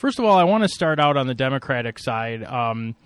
First of all, I want to start out on the Democratic side um,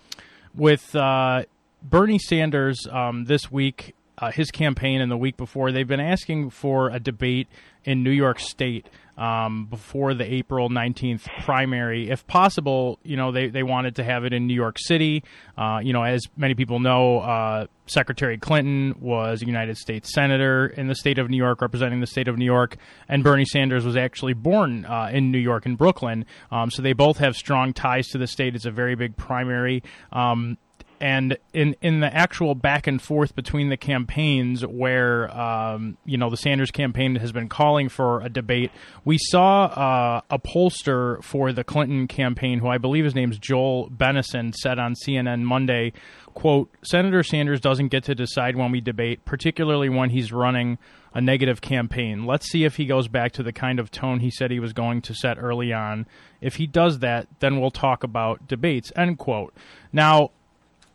with uh, Bernie Sanders um, this week. Uh, his campaign and the week before, they've been asking for a debate in New York State um, before the April 19th primary. If possible, you know, they, they wanted to have it in New York City. Uh, you know, as many people know, uh, Secretary Clinton was a United States Senator in the state of New York, representing the state of New York, and Bernie Sanders was actually born uh, in New York, in Brooklyn. Um, so they both have strong ties to the state. It's a very big primary. Um, and in in the actual back and forth between the campaigns, where um, you know the Sanders campaign has been calling for a debate, we saw uh, a pollster for the Clinton campaign, who I believe his name's Joel Benenson, said on CNN Monday, "quote Senator Sanders doesn't get to decide when we debate, particularly when he's running." A negative campaign. Let's see if he goes back to the kind of tone he said he was going to set early on. If he does that, then we'll talk about debates. End quote. Now,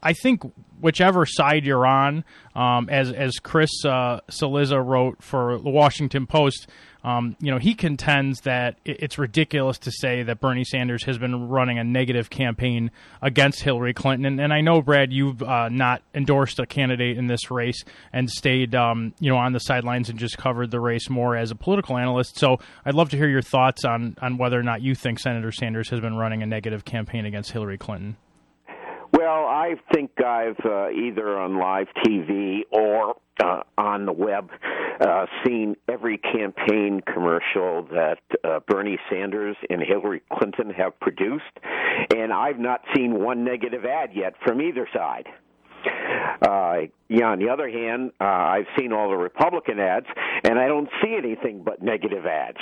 I think whichever side you're on, um, as as Chris uh, Cillizza wrote for the Washington Post, um, you know he contends that it's ridiculous to say that Bernie Sanders has been running a negative campaign against Hillary Clinton. And, and I know Brad, you've uh, not endorsed a candidate in this race and stayed um, you know on the sidelines and just covered the race more as a political analyst. So I'd love to hear your thoughts on on whether or not you think Senator Sanders has been running a negative campaign against Hillary Clinton. I think I've uh, either on live TV or uh, on the web uh, seen every campaign commercial that uh, Bernie Sanders and Hillary Clinton have produced, and I've not seen one negative ad yet from either side. Uh, yeah, on the other hand, uh, I've seen all the Republican ads, and I don't see anything but negative ads.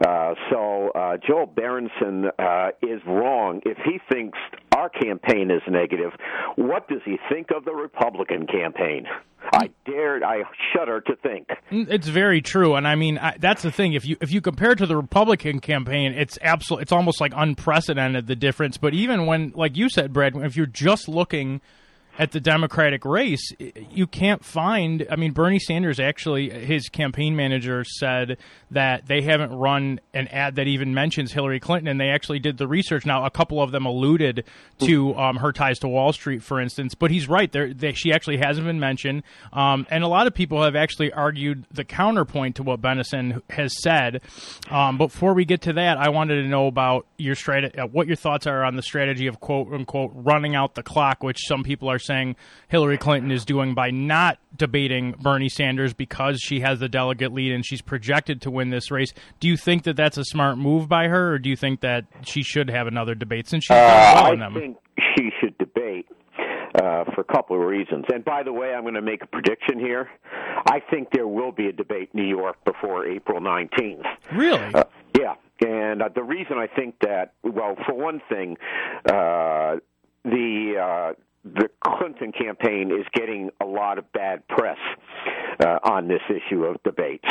Uh, so uh, Joel Benenson uh, is wrong. If he thinks our campaign is negative, what does he think of the Republican campaign? I dared, I shudder to think. Mm, it's very true, and I mean I, that's the thing. If you if you compare it to the Republican campaign, it's absolute. It's almost like unprecedented the difference. But even when, like you said, Brad, if you're just looking at the Democratic race, you can't find. I mean, Bernie Sanders actually, his campaign manager said that they haven't run an ad that even mentions Hillary Clinton, and they actually did the research. Now, a couple of them alluded to um, her ties to Wall Street, for instance, but he's right. There, they, she actually hasn't been mentioned, um, and a lot of people have actually argued the counterpoint to what Benenson has said. Um, before we get to that, I wanted to know about your strategy, uh, what your thoughts are on the strategy of quote unquote running out the clock, which some people are saying Hillary Clinton is doing by not debating Bernie Sanders because she has the delegate lead and she's projected to win this race. Do you think that that's a smart move by her, or do you think that she should have another debate since she's done well uh, in them? I think she should debate. Uh, for a couple of reasons. And by the way, I'm going to make a prediction here. I think there will be a debate in New York before April 19th. Really? Uh, yeah. And uh, the reason I think that, well, for one thing, uh, uh, Clinton campaign is getting a lot of bad press uh, on this issue of debates.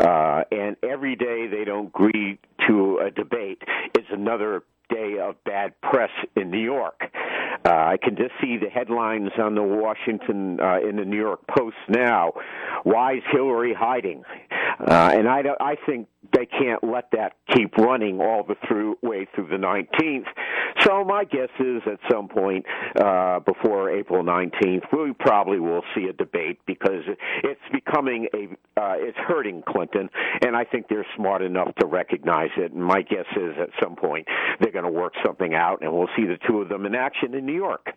Uh, and every day they don't agree to a debate is another day of bad press in New York. Uh, I can just see the headlines on the Washington uh, in the New York Post now. Why is Hillary hiding? Uh, and I, I think they can't let that keep running all the through way through the 19th. So my guess is at some point uh, before April 19th, we probably will see a debate because it's becoming a uh, it's hurting Clinton, and I think they're smart enough to recognize it. And my guess is at some point they're going to work something out, and we'll see the two of them in action in New York.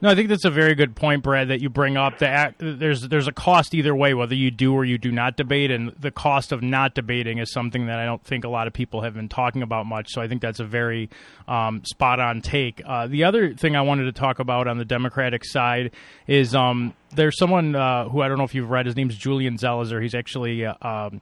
No, I think that's a very good point, Brad, that you bring up. That there's there's a cost either way, whether you do or you do not debate, and the cost of not debating is something that I don't think a lot of people have been talking about much. So I think that's a very um, spot on take. Uh, the other thing I wanted to talk about on the Democratic side is um, there's someone uh, who I don't know if you've read. His name's Julian Zelizer. He's actually uh, um,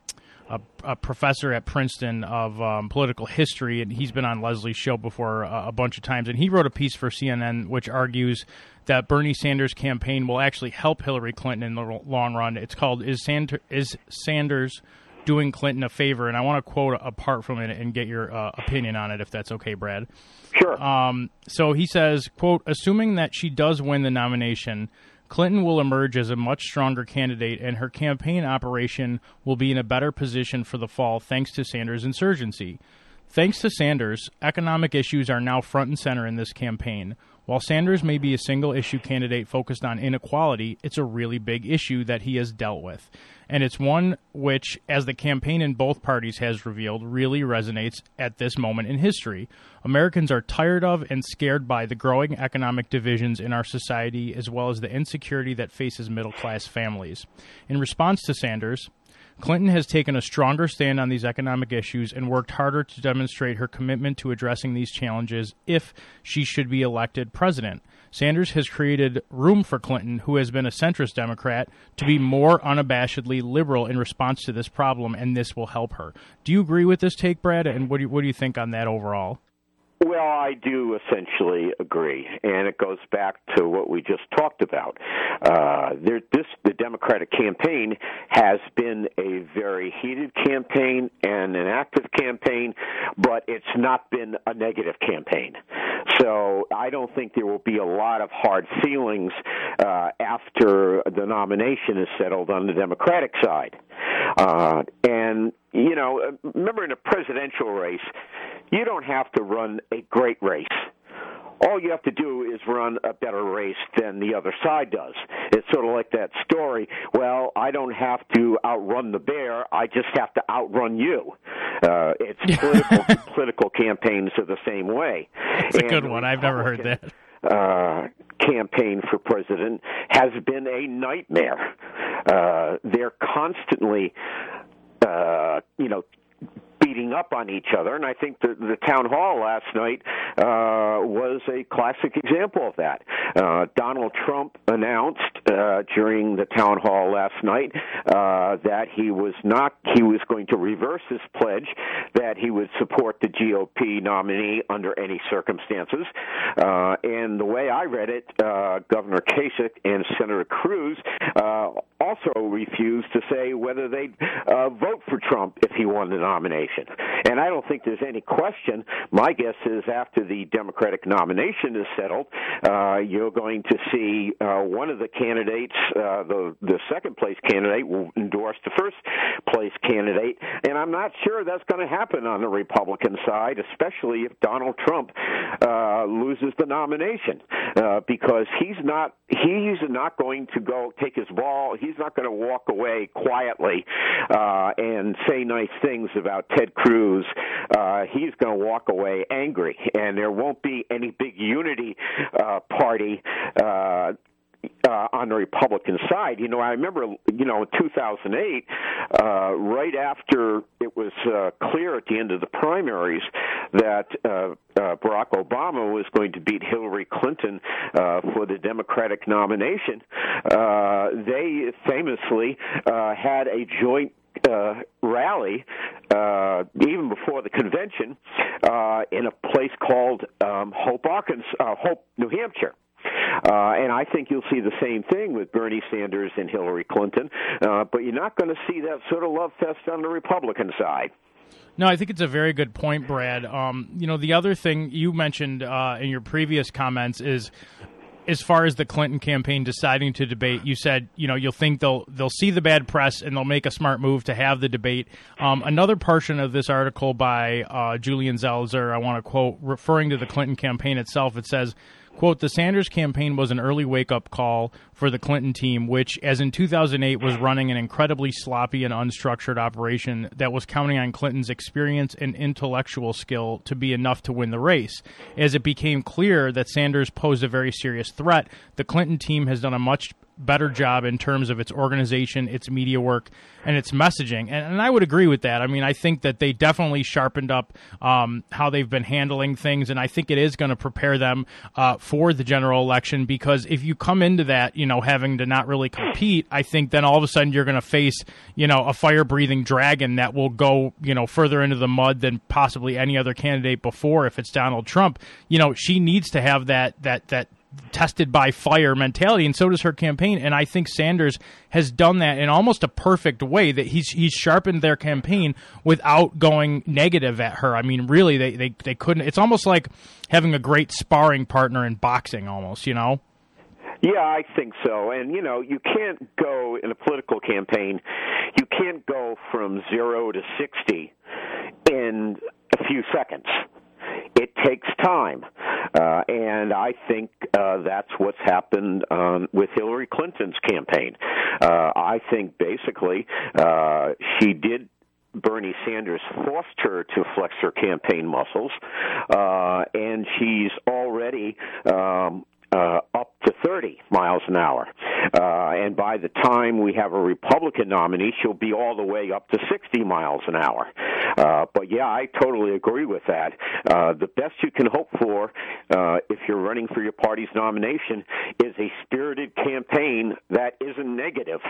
a, a, professor at Princeton of um, political history, and he's been on Leslie's show before uh, a bunch of times. And he wrote a piece for CNN which argues that Bernie Sanders' campaign will actually help Hillary Clinton in the long run. It's called "Is, Sander, Is Sanders Doing Clinton a Favor?" And I want to quote a part from it and get your uh, opinion on it, if that's okay, Brad. Sure. Um, so he says, "quote Assuming that she does win the nomination." Clinton will emerge as a much stronger candidate, and her campaign operation will be in a better position for the fall thanks to Sanders' insurgency. Thanks to Sanders, economic issues are now front and center in this campaign. While Sanders may be a single issue candidate focused on inequality, it's a really big issue that he has dealt with. And it's one which, as the campaign in both parties has revealed, really resonates at this moment in history. Americans are tired of and scared by the growing economic divisions in our society, as well as the insecurity that faces middle class families. In response to Sanders, Clinton has taken a stronger stand on these economic issues and worked harder to demonstrate her commitment to addressing these challenges if she should be elected president. Sanders has created room for Clinton, who has been a centrist Democrat, to be more unabashedly liberal in response to this problem, and this will help her. Do you agree with this take, Brad? And what do you, what do you think on that overall? Well, I do essentially agree, and it goes back to what we just talked about. Uh, there, this the Democratic campaign has been a very heated campaign and an active campaign, but it's not been a negative campaign. So I don't think there will be a lot of hard feelings uh, after the nomination is settled on the Democratic side. Uh, and you know, remember in a presidential race you don't have to run a great race. All you have to do is run a better race than the other side does. It's sort of like that story. Well, I don't have to outrun the bear. I just have to outrun you. Uh, it's political, political campaigns are the same way. It's a good one. I've never heard that. Uh, campaign for president has been a nightmare. Uh, they're constantly, uh, you know, beating up on each other. And I think the, the town hall last night uh, was a classic example of that. Uh, Donald Trump announced uh, during the town hall last night uh, that he was not he was going to reverse his pledge that he would support the GOP nominee under any circumstances. Uh, and the way I read it, uh, Governor Kasich and Senator Cruz uh, also refused to say whether they'd uh, vote for Trump if he won the nomination And I don't think there's any question. My guess is after the Democratic nomination is settled, uh, you're going to see uh, one of the candidates, uh, the the second place candidate, will endorse the first place candidate. And I'm not sure that's going to happen on the Republican side, especially if Donald Trump uh, loses the nomination, uh, because he's not he's not going to go take his ball. He's not going to walk away quietly uh, and say nice things about Ted Cruz, uh, he's going to walk away angry, and there won't be any big unity uh, party uh, uh, on the Republican side. You know, I remember, you know, in 2008, uh, right after it was uh, clear at the end of the primaries that uh, uh, Barack Obama was going to beat Hillary Clinton uh, for the Democratic nomination, uh, they famously uh, had a joint uh, rally uh, even before the convention uh, in a place called um, Hope, Arkansas, uh, Hope, New Hampshire. Uh, and I think you'll see the same thing with Bernie Sanders and Hillary Clinton, uh, but you're not going to see that sort of love fest on the Republican side. No, I think it's a very good point, Brad. Um, you know, the other thing you mentioned uh, in your previous comments is as far as the Clinton campaign deciding to debate, you said you know you'll think they'll they'll see the bad press and they'll make a smart move to have the debate. Um, another portion of this article by uh, Julian Zelizer, I want to quote, referring to the Clinton campaign itself. It says Quote, the Sanders campaign was an early wake up call for the Clinton team, which, as in 2008, was running an incredibly sloppy and unstructured operation that was counting on Clinton's experience and intellectual skill to be enough to win the race. As it became clear that Sanders posed a very serious threat, the Clinton team has done a much better job in terms of its organization, its media work, and its messaging. And, and I would agree with that. I mean, I think that they definitely sharpened up um, how they've been handling things, and I think it is going to prepare them uh, for the general election because if you come into that, you know, having to not really compete, I think then all of a sudden you're going to face, you know, a fire breathing dragon that will go, you know, further into the mud than possibly any other candidate before if it's Donald Trump. You know, she needs to have that that that tested by fire mentality, and so does her campaign. And I think Sanders has done that in almost a perfect way. That he's he's sharpened their campaign without going negative at her. I mean, really, they they, they couldn't. It's almost like having a great sparring partner in boxing, almost. You know. Yeah, I think so. And you know, you can't go in a political campaign. You can't go from zero to sixty in a few seconds. It takes time. Uh, and I think uh, that's what's happened um, with Hillary Clinton's campaign. Uh, I think basically uh, she did Bernie Sanders forced her to flex her campaign muscles, uh, and she's already um, uh, 30 miles an hour. Uh, and by the time we have a Republican nominee, she'll be all the way up to 60 miles an hour. Uh, but yeah, I totally agree with that. Uh, the best you can hope for uh, if you're running for your party's nomination is a spirited campaign that isn't negative.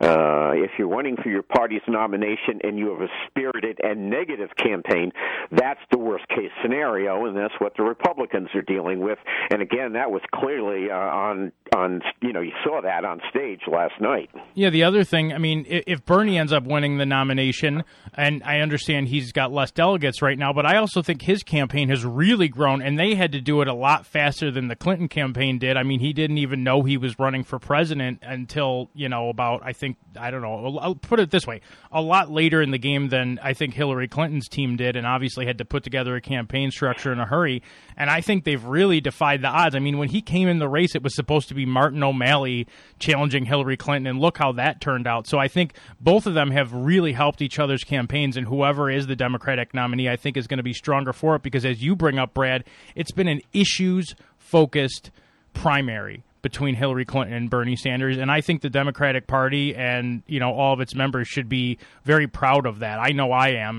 Uh, if you're running for your party's nomination and you have a spirited and negative campaign, that's the worst case scenario, and that's what the Republicans are dealing with. And again, that was clearly uh, on on you know you saw that on stage last night. Yeah, the other thing, I mean, if Bernie ends up winning the nomination, and I understand he's got less delegates right now, but I also think his campaign has really grown, and they had to do it a lot faster than the Clinton campaign did. I mean, he didn't even know he was running for president until you know about I think I don't know. I'll put it this way: a lot later in the game than I think Hillary Clinton's team did, and obviously had to put together a campaign structure in a hurry. And I think they've really defied the odds. I mean, when he came in the race, it was supposed to Martin O'Malley challenging Hillary Clinton, and look how that turned out. So I think both of them have really helped each other's campaigns, and whoever is the Democratic nominee, I think is going to be stronger for it because, as you bring up, Brad, it's been an issues focused primary between Hillary Clinton and Bernie Sanders, and I think the Democratic Party and you know all of its members should be very proud of that. I know I am,